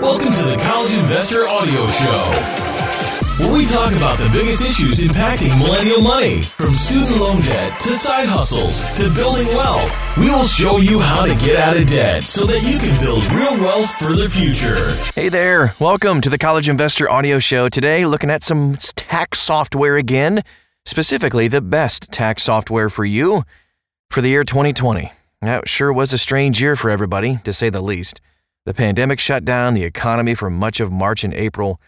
Welcome to the College Investor Audio Show where we talk about the biggest issues impacting millennial money, from student loan debt to side hustles to building wealth. We will show you how to get out of debt so that you can build real wealth for the future. Hey there, welcome to the College Investor Audio Show. Today, looking at some tax software again, specifically the best tax software for you for the year 2020. That sure was a strange year for everybody, to say the least. The pandemic shut down the economy for much of March and April.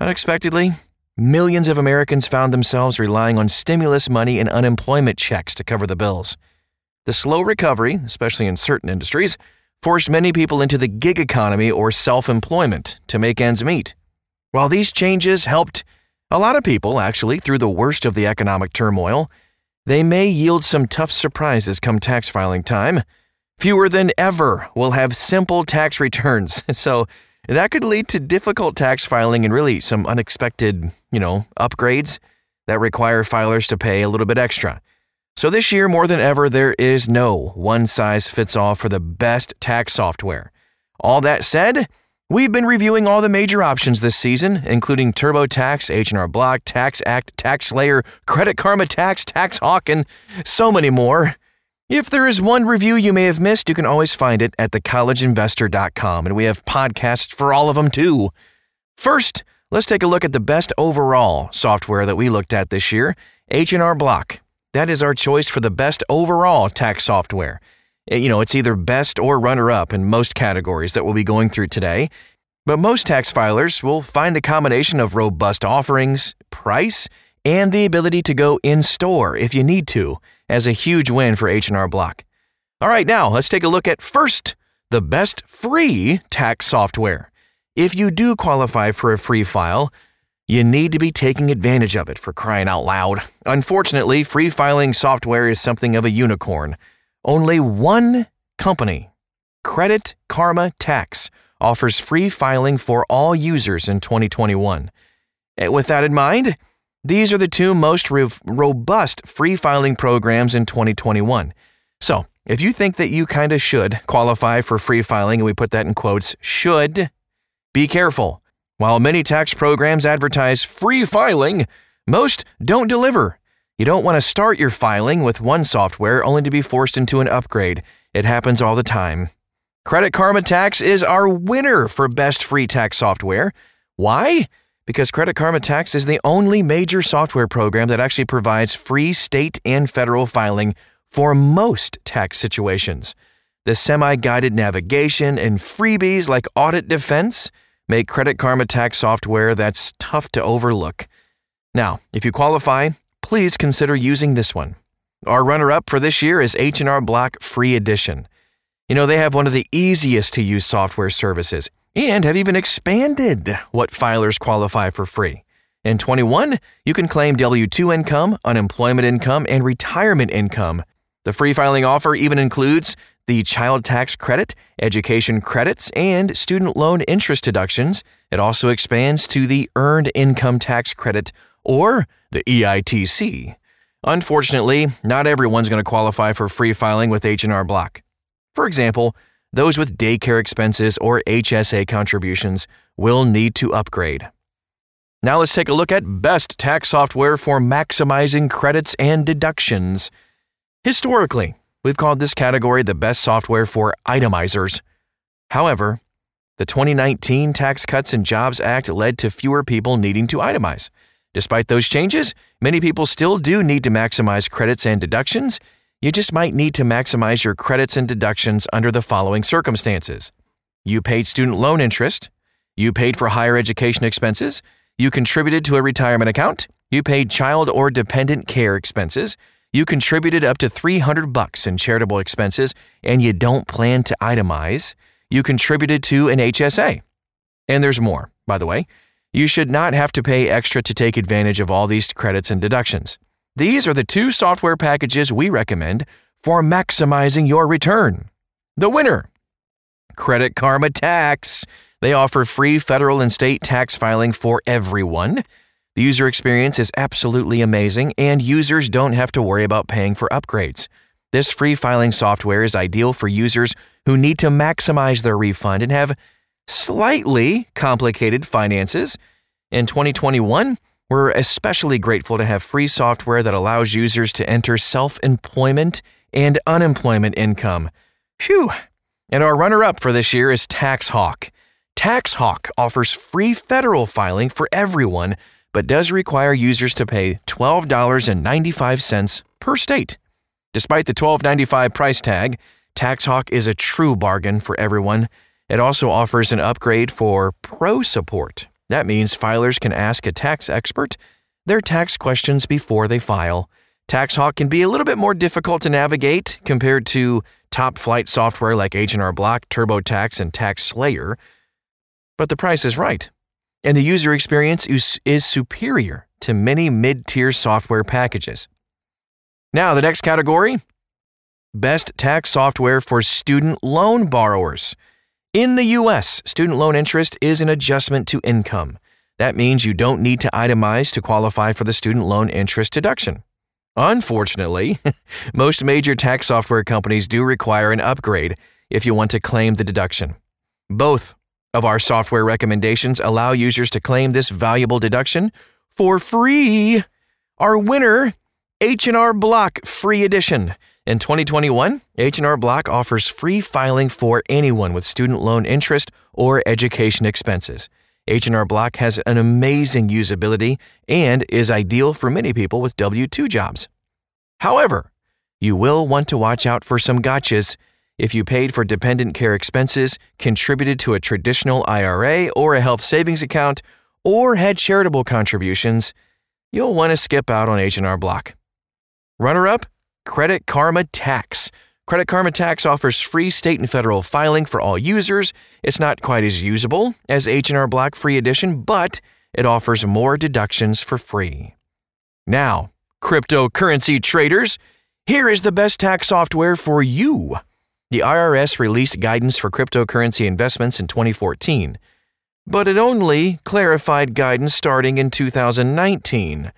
Unexpectedly, millions of Americans found themselves relying on stimulus money and unemployment checks to cover the bills. The slow recovery, especially in certain industries, forced many people into the gig economy or self employment to make ends meet. While these changes helped a lot of people, actually, through the worst of the economic turmoil, they may yield some tough surprises come tax filing time. Fewer than ever will have simple tax returns, so that could lead to difficult tax filing and really some unexpected, you know, upgrades that require filers to pay a little bit extra. So this year, more than ever, there is no one size fits all for the best tax software. All that said, we've been reviewing all the major options this season, including TurboTax, H&R Block, TaxAct, TaxSlayer, Credit Karma Tax, Tax Hawk, and so many more. If there is one review you may have missed, you can always find it at thecollegeinvestor.com, and we have podcasts for all of them too. First, let's take a look at the best overall software that we looked at this year, H&R Block. That is our choice for the best overall tax software. Eh, you know, it's either best or runner up in most categories that we'll be going through today. But most tax filers will find the combination of robust offerings, price, and the ability to go in store if you need to as a huge win for H&R Block. All right, now let's take a look at first the best free tax software. If you do qualify for a free file, you need to be taking advantage of it for crying out loud. Unfortunately, free filing software is something of a unicorn. Only one company, Credit Karma Tax, offers free filing for all users in 2021. Eh, with that in mind, these are the two most re- robust free filing programs in 2021. So, if you think that you kind of should qualify for free filing, and we put that in quotes, should, be careful. While many tax programs advertise free filing, most don't deliver. You don't want to start your filing with one software only to be forced into an upgrade. It happens all the time. Credit Karma Tax is our winner for best free tax software. Why? Because Credit Karma Tax is the only major software program that actually provides free state and federal filing for most tax situations. The semi guided navigation and freebies like Audit Defense make Credit Karma Tax software that's tough to overlook. Now, if you qualify, please consider using this one. Our runner up for this year is H&R Block Free Edition. You know, they have one of the easiest to use software services and have even expanded what filers qualify for free. In 21, you can claim W 2 income, unemployment income, and retirement income. The free filing offer even includes the child tax credit, education credits, and student loan interest deductions. It also expands to the earned income tax credit or the EITC. Unfortunately, not everyone's going to qualify for free filing with H&R Block. For example, those with daycare expenses or HSA contributions will need to upgrade. Now let's take a look at best tax software for maximizing credits and deductions. Historically, we've called this category the best software for itemizers. However, the 2019 Tax Cuts and Jobs Act led to fewer people needing to itemize. Despite those changes, many people still do need to maximize credits and deductions, you just might need to maximize your credits and deductions under the following circumstances. You paid student loan interest, you paid for higher education expenses, you contributed to a retirement account, you paid child or dependent care expenses, you contributed up to 300 bucks in charitable expenses and you don't plan to itemize, you contributed to an HSA. And there's more, by the way. You should not have to pay extra to take advantage of all these credits and deductions. These are the two software packages we recommend for maximizing your return. The winner Credit Karma Tax. They offer free federal and state tax filing for everyone. The user experience is absolutely amazing, and users don't have to worry about paying for upgrades. This free filing software is ideal for users who need to maximize their refund and have slightly complicated finances. In 2021, we're especially grateful to have free software that allows users to enter self employment and unemployment income. Phew! And our runner up for this year is TaxHawk. TaxHawk offers free federal filing for everyone, but does require users to pay $12.95 per state. Despite the $12.95 price tag, TaxHawk is a true bargain for everyone. It also offers an upgrade for pro support. That means filers can ask a tax expert their tax questions before they file. TaxHawk can be a little bit more difficult to navigate compared to top flight software like H&R Block, TurboTax, and TaxSlayer. But the price is right, and the user experience is, is superior to many mid tier software packages. Now, the next category Best tax software for student loan borrowers. In the U.S., student loan interest is an adjustment to income. That means you don't need to itemize to qualify for the student loan interest deduction. Unfortunately, most major tax software companies do require an upgrade if you want to claim the deduction. Both of our software recommendations allow users to claim this valuable deduction for free. Our winner, H&R Block Free Edition. In 2021, H&R Block offers free filing for anyone with student loan interest or education expenses. H&R Block has an amazing usability and is ideal for many people with W2 jobs. However, you will want to watch out for some gotchas if you paid for dependent care expenses, contributed to a traditional IRA or a health savings account, or had charitable contributions, you'll want to skip out on H&R Block. Runner up, Credit Karma Tax. Credit Karma Tax offers free state and federal filing for all users. It's not quite as usable as H&R Block Free Edition, but it offers more deductions for free. Now, cryptocurrency traders, here is the best tax software for you. The IRS released guidance for cryptocurrency investments in 2014, but it only clarified guidance starting in 2019.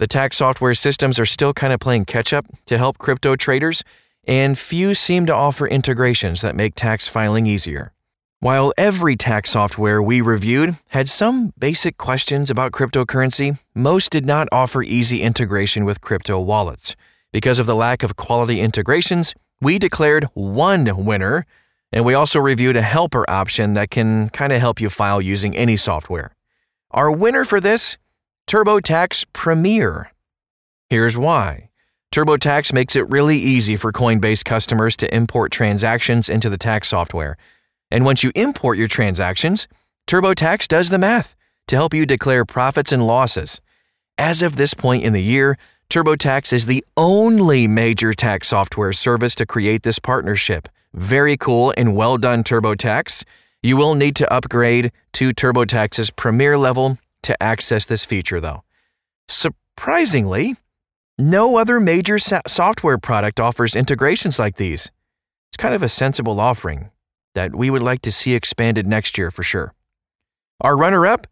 The tax software systems are still kind of playing catch up to help crypto traders, and few seem to offer integrations that make tax filing easier. While every tax software we reviewed had some basic questions about cryptocurrency, most did not offer easy integration with crypto wallets. Because of the lack of quality integrations, we declared one winner, and we also reviewed a helper option that can kind of help you file using any software. Our winner for this TurboTax Premier. Here's why. TurboTax makes it really easy for Coinbase customers to import transactions into the tax software. And once you import your transactions, TurboTax does the math to help you declare profits and losses. As of this point in the year, TurboTax is the only major tax software service to create this partnership. Very cool and well done, TurboTax. You will need to upgrade to TurboTax's premier level to access this feature, though. Surprisingly, no other major software product offers integrations like these. It's kind of a sensible offering that we would like to see expanded next year for sure. Our runner up,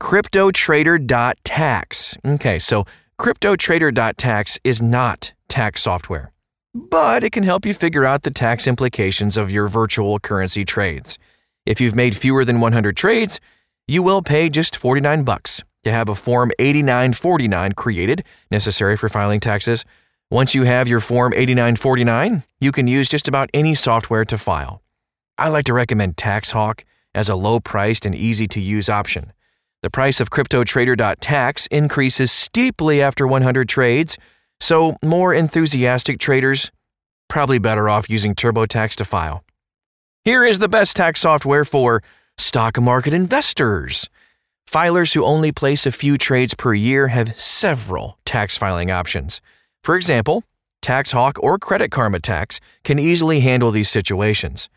CryptoTrader.tax. Okay, so CryptoTrader.tax is not tax software, but it can help you figure out the tax implications of your virtual currency trades. If you've made fewer than 100 trades, you will pay just 49 bucks to have a Form 8949 created, necessary for filing taxes. Once you have your Form 8949, you can use just about any software to file. I like to recommend TaxHawk as a low priced and easy to use option. The price of CryptoTrader.tax increases steeply after 100 trades, so more enthusiastic traders probably better off using TurboTax to file. Here is the best tax software for stock market investors. Filers who only place a few trades per year have several tax filing options. For example, TaxHawk or Credit Karma Tax can easily handle these situations.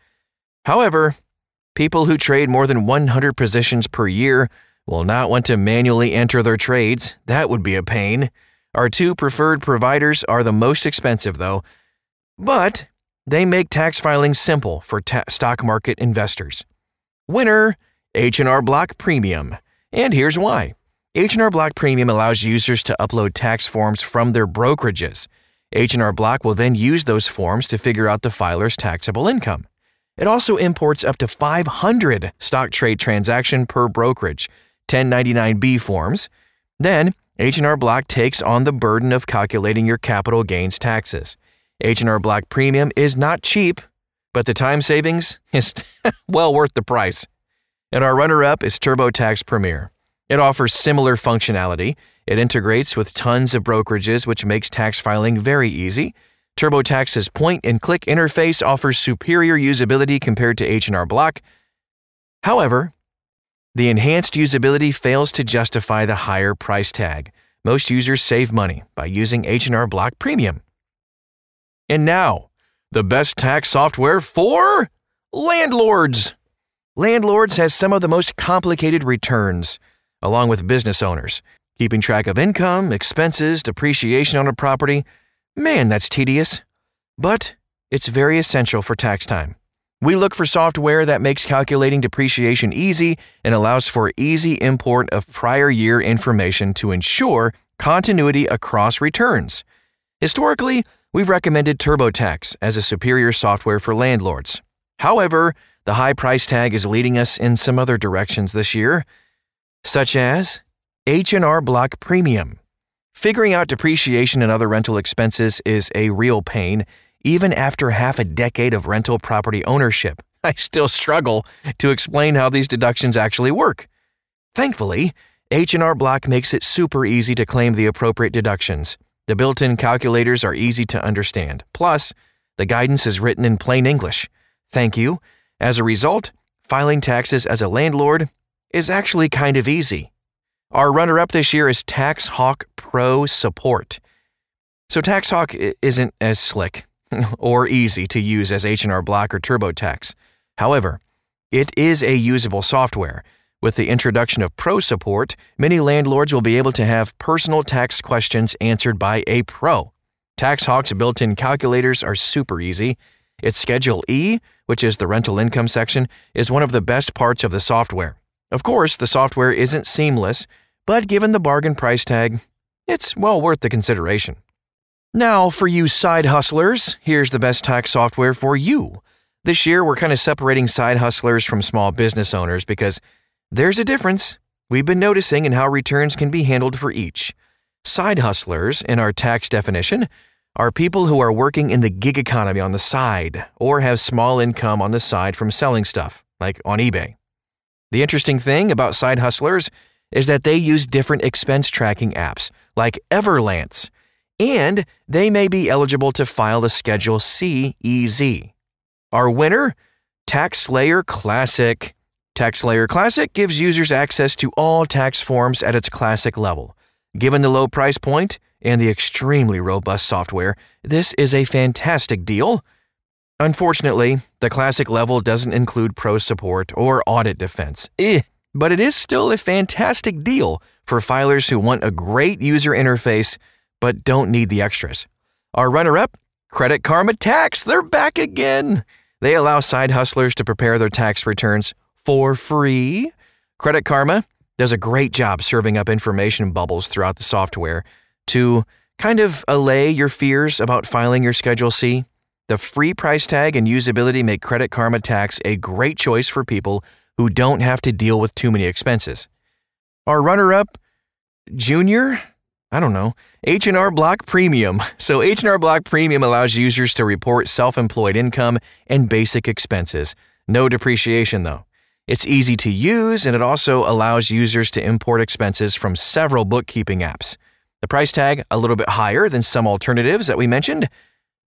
However, people who trade more than 100 positions per year will not want to manually enter their trades. That would be a pain. Our two preferred providers are the most expensive, though, but they make tax filing simple for ta- stock market investors. Winner, H&R Block Premium. And here's why. H&R Block Premium allows users to upload tax forms from their brokerages. H&R Block will then use those forms to figure out the filer's taxable income. It also imports up to 500 stock trade transaction per brokerage, 1099B forms. Then, H&R Block takes on the burden of calculating your capital gains taxes. H&R Block Premium is not cheap, but the time savings is well worth the price. And our runner-up is TurboTax Premier. It offers similar functionality. It integrates with tons of brokerages, which makes tax filing very easy. TurboTax's point-and-click interface offers superior usability compared to H&R Block. However, the enhanced usability fails to justify the higher price tag. Most users save money by using H&R Block Premium. And now, the best tax software for landlords. Landlords has some of the most complicated returns, along with business owners. Keeping track of income, expenses, depreciation on a property, man, that's tedious. But it's very essential for tax time. We look for software that makes calculating depreciation easy and allows for easy import of prior year information to ensure continuity across returns. Historically, we've recommended TurboTax as a superior software for landlords. However, the high price tag is leading us in some other directions this year, such as H&R Block Premium. Figuring out depreciation and other rental expenses is a real pain even after half a decade of rental property ownership. I still struggle to explain how these deductions actually work. Thankfully, H&R Block makes it super easy to claim the appropriate deductions. The built-in calculators are easy to understand. Plus, the guidance is written in plain English. Thank you. As a result, filing taxes as a landlord is actually kind of easy. Our runner-up this year is TaxHawk Pro Support. So TaxHawk isn't as slick or easy to use as H&R Block or TurboTax. However, it is a usable software. With the introduction of Pro support, many landlords will be able to have personal tax questions answered by a pro. TaxHawk's built-in calculators are super easy. Its Schedule E, which is the rental income section, is one of the best parts of the software. Of course, the software isn't seamless, but given the bargain price tag, it's well worth the consideration. Now, for you side hustlers, here's the best tax software for you. This year, we're kind of separating side hustlers from small business owners because there's a difference we've been noticing in how returns can be handled for each. Side hustlers, in our tax definition, are people who are working in the gig economy on the side or have small income on the side from selling stuff, like on eBay. The interesting thing about side hustlers is that they use different expense tracking apps like Everlance and they may be eligible to file the Schedule C EZ. Our winner? TaxSlayer Classic. TaxSlayer Classic gives users access to all tax forms at its classic level. Given the low price point and the extremely robust software, this is a fantastic deal. Unfortunately, the classic level doesn't include pro support or audit defense. Eh, but it is still a fantastic deal for filers who want a great user interface but don't need the extras. Our runner up, Credit Karma Tax. They're back again. They allow side hustlers to prepare their tax returns for free. Credit Karma does a great job serving up information bubbles throughout the software to kind of allay your fears about filing your Schedule C. The free price tag and usability make Credit Karma Tax a great choice for people who don't have to deal with too many expenses. Our runner up, Junior, I don't know, H&R Block Premium. So H&R Block Premium allows users to report self-employed income and basic expenses. No depreciation though. It's easy to use and it also allows users to import expenses from several bookkeeping apps. The price tag a little bit higher than some alternatives that we mentioned,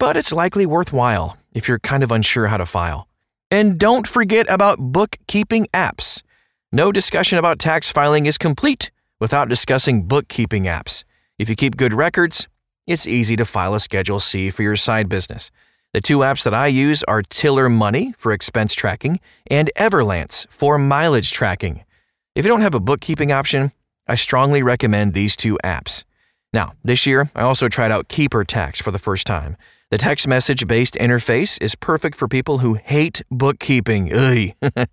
but it's likely worthwhile if you're kind of unsure how to file. And don't forget about bookkeeping apps. No discussion about tax filing is complete without discussing bookkeeping apps. If you keep good records, it's easy to file a Schedule C for your side business. The two apps that I use are Tiller Money for expense tracking and Everlance for mileage tracking. If you don't have a bookkeeping option, I strongly recommend these two apps. Now, this year, I also tried out Keeper Tax for the first time. The text message based interface is perfect for people who hate bookkeeping. the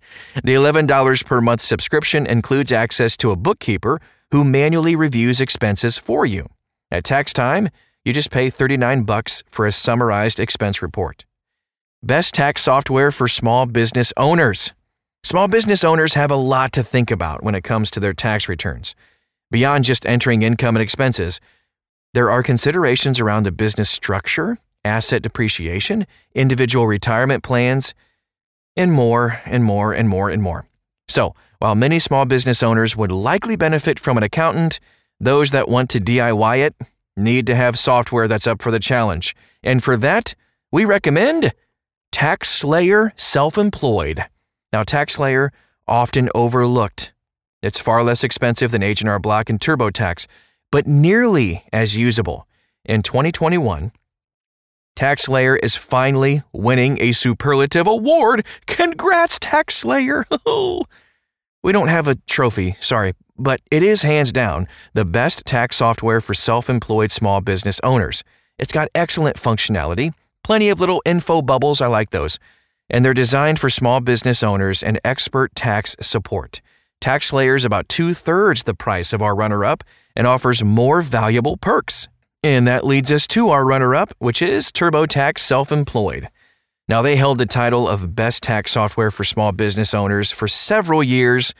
$11 per month subscription includes access to a bookkeeper who manually reviews expenses for you. At tax time, you just pay 39 bucks for a summarized expense report. Best tax software for small business owners. Small business owners have a lot to think about when it comes to their tax returns. Beyond just entering income and expenses, there are considerations around the business structure, asset depreciation, individual retirement plans, and more and more and more and more. So, while many small business owners would likely benefit from an accountant, those that want to DIY it need to have software that's up for the challenge. And for that, we recommend TaxSlayer Self Employed. Now, TaxSlayer, often overlooked. It's far less expensive than H&R Block and TurboTax, but nearly as usable. In 2021, TaxSlayer is finally winning a superlative award. Congrats, TaxSlayer! we don't have a trophy, sorry, but it is hands down the best tax software for self employed small business owners. It's got excellent functionality, plenty of little info bubbles, I like those, and they're designed for small business owners and expert tax support. TaxSlayer is about two thirds the price of our runner up and offers more valuable perks. And that leads us to our runner up, which is TurboTax Self Employed. Now, they held the title of Best Tax Software for Small Business Owners for several years.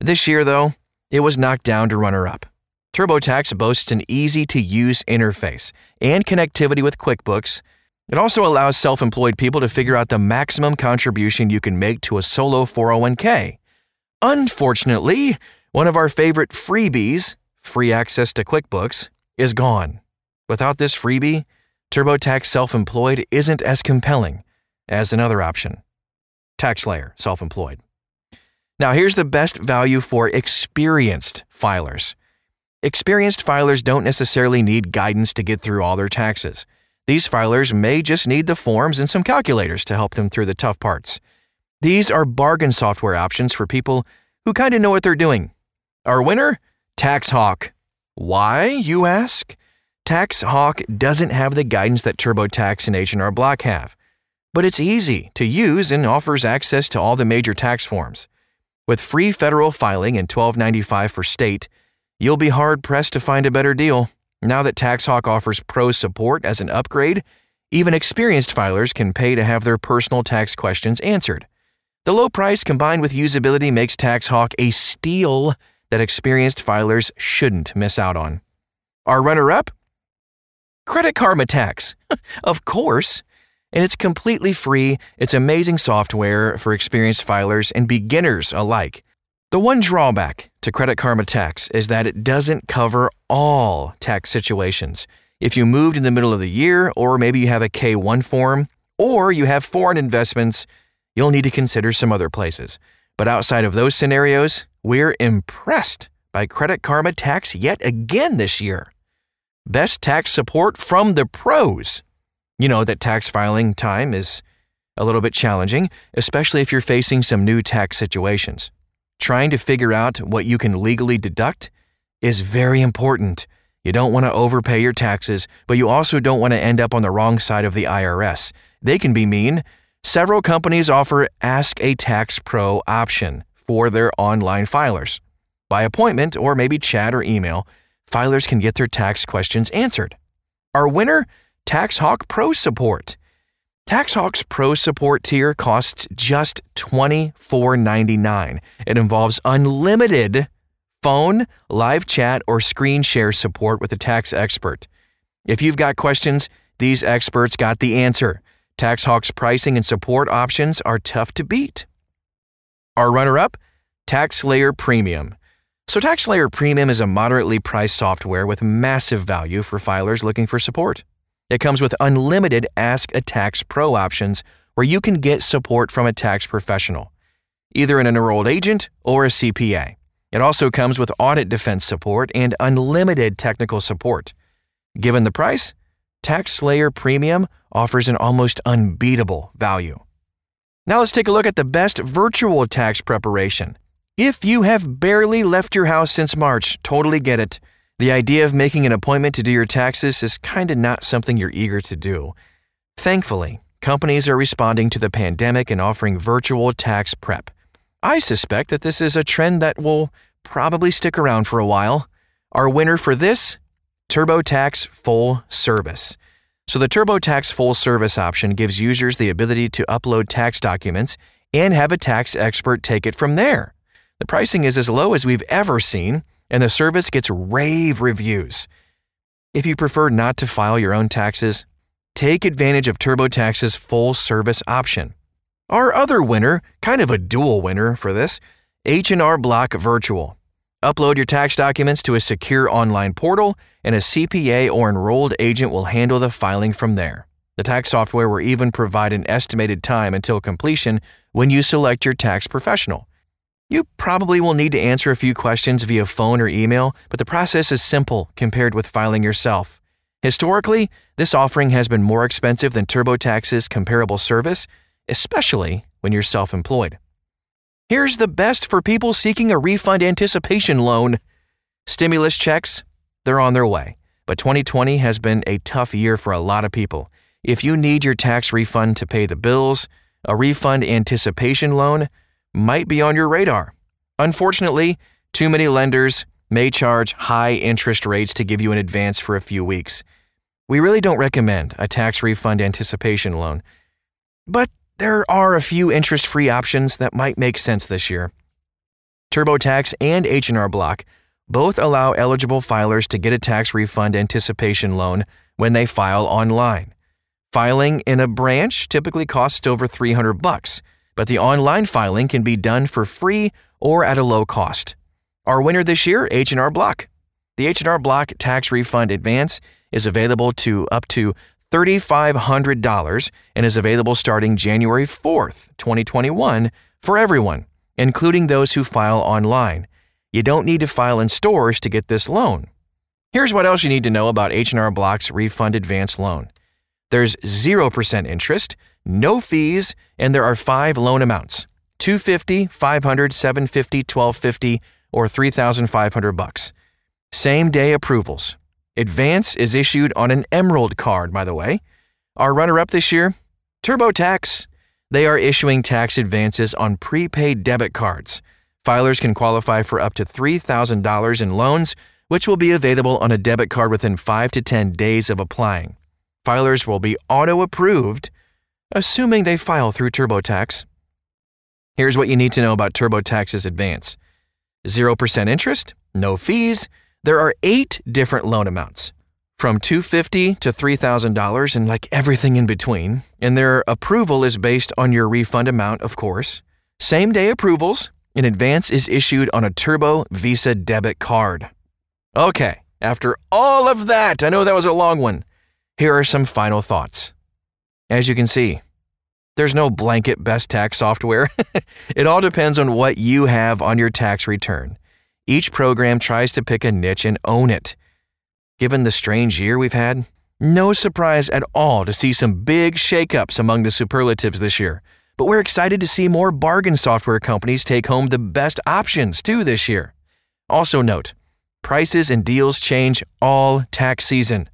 This year, though, it was knocked down to runner up. TurboTax boasts an easy to use interface and connectivity with QuickBooks. It also allows self employed people to figure out the maximum contribution you can make to a solo 401k. Unfortunately, one of our favorite freebies, free access to QuickBooks, is gone. Without this freebie, TurboTax Self Employed isn't as compelling as another option. TaxSlayer Self Employed. Now, here's the best value for experienced filers. Experienced filers don't necessarily need guidance to get through all their taxes. These filers may just need the forms and some calculators to help them through the tough parts. These are bargain software options for people who kind of know what they're doing. Our winner? TaxHawk. Why, you ask? TaxHawk doesn't have the guidance that TurboTax and H&R Block have, but it's easy to use and offers access to all the major tax forms. With free federal filing and $12.95 for state, you'll be hard pressed to find a better deal. Now that TaxHawk offers pro support as an upgrade, even experienced filers can pay to have their personal tax questions answered. The low price combined with usability makes TaxHawk a steal that experienced filers shouldn't miss out on. Our runner up? Credit Karma Tax. of course and it's completely free. It's amazing software for experienced filers and beginners alike. The one drawback to Credit Karma Tax is that it doesn't cover all tax situations. If you moved in the middle of the year, or maybe you have a K 1 form, or you have foreign investments, you'll need to consider some other places. But outside of those scenarios, we're impressed by Credit Karma Tax yet again this year. Best tax support from the pros. You know that tax filing time is a little bit challenging, especially if you're facing some new tax situations. Trying to figure out what you can legally deduct is very important. You don't want to overpay your taxes, but you also don't want to end up on the wrong side of the IRS. They can be mean. Several companies offer Ask a Tax Pro option for their online filers. By appointment or maybe chat or email, filers can get their tax questions answered. Our winner TaxHawk Pro support. TaxHawk's Pro support tier costs just $24.99. It involves unlimited phone, live chat, or screen share support with a tax expert. If you've got questions, these experts got the answer. TaxHawk's pricing and support options are tough to beat. Our runner up, TaxSlayer Premium. So, TaxSlayer Premium is a moderately priced software with massive value for filers looking for support. It comes with unlimited Ask a Tax Pro options where you can get support from a tax professional, either an enrolled agent or a CPA. It also comes with audit defense support and unlimited technical support. Given the price, TaxSlayer Premium offers an almost unbeatable value. Now let's take a look at the best virtual tax preparation. If you have barely left your house since March, totally get it. The idea of making an appointment to do your taxes is kind of not something you're eager to do. Thankfully, companies are responding to the pandemic and offering virtual tax prep. I suspect that this is a trend that will probably stick around for a while. Our winner for this TurboTax Full Service. So the TurboTax full service option gives users the ability to upload tax documents and have a tax expert take it from there. The pricing is as low as we've ever seen, and the service gets rave reviews. If you prefer not to file your own taxes, take advantage of TurboTax's full service option. Our other winner, kind of a dual winner for this, H&R Block Virtual. Upload your tax documents to a secure online portal, and a CPA or enrolled agent will handle the filing from there. The tax software will even provide an estimated time until completion when you select your tax professional. You probably will need to answer a few questions via phone or email, but the process is simple compared with filing yourself. Historically, this offering has been more expensive than TurboTax's comparable service, especially when you're self employed. Here's the best for people seeking a refund anticipation loan. Stimulus checks, they're on their way. But 2020 has been a tough year for a lot of people. If you need your tax refund to pay the bills, a refund anticipation loan might be on your radar. Unfortunately, too many lenders may charge high interest rates to give you an advance for a few weeks. We really don't recommend a tax refund anticipation loan. But there are a few interest-free options that might make sense this year. TurboTax and H&R Block both allow eligible filers to get a tax refund anticipation loan when they file online. Filing in a branch typically costs over 300 bucks, but the online filing can be done for free or at a low cost. Our winner this year, H&R Block. The H&R Block tax refund advance is available to up to $3,500 and is available starting January 4th, 2021 for everyone, including those who file online. You don't need to file in stores to get this loan. Here's what else you need to know about H&R Block's refund advance loan. There's 0% interest, no fees, and there are 5 loan amounts: 250, 500, 750, 1250, or 3500 bucks. Same day approvals. Advance is issued on an Emerald card, by the way. Our runner up this year, TurboTax. They are issuing tax advances on prepaid debit cards. Filers can qualify for up to $3,000 in loans, which will be available on a debit card within 5 to 10 days of applying. Filers will be auto approved, assuming they file through TurboTax. Here's what you need to know about TurboTax's advance 0% interest, no fees, there are eight different loan amounts, from 250 to $3,000 and like everything in between, and their approval is based on your refund amount, of course. Same day approvals, in advance is issued on a Turbo Visa debit card. Okay, after all of that, I know that was a long one. Here are some final thoughts. As you can see, there's no blanket best tax software. it all depends on what you have on your tax return. Each program tries to pick a niche and own it. Given the strange year we've had, no surprise at all to see some big shakeups among the superlatives this year. But we're excited to see more bargain software companies take home the best options too this year. Also, note prices and deals change all tax season.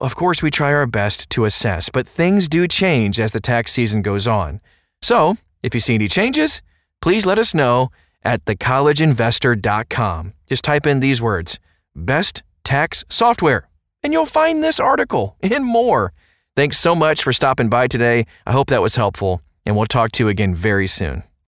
Of course, we try our best to assess, but things do change as the tax season goes on. So, if you see any changes, please let us know at thecollegeinvestor.com. Just type in these words best tax software, and you'll find this article and more. Thanks so much for stopping by today. I hope that was helpful, and we'll talk to you again very soon.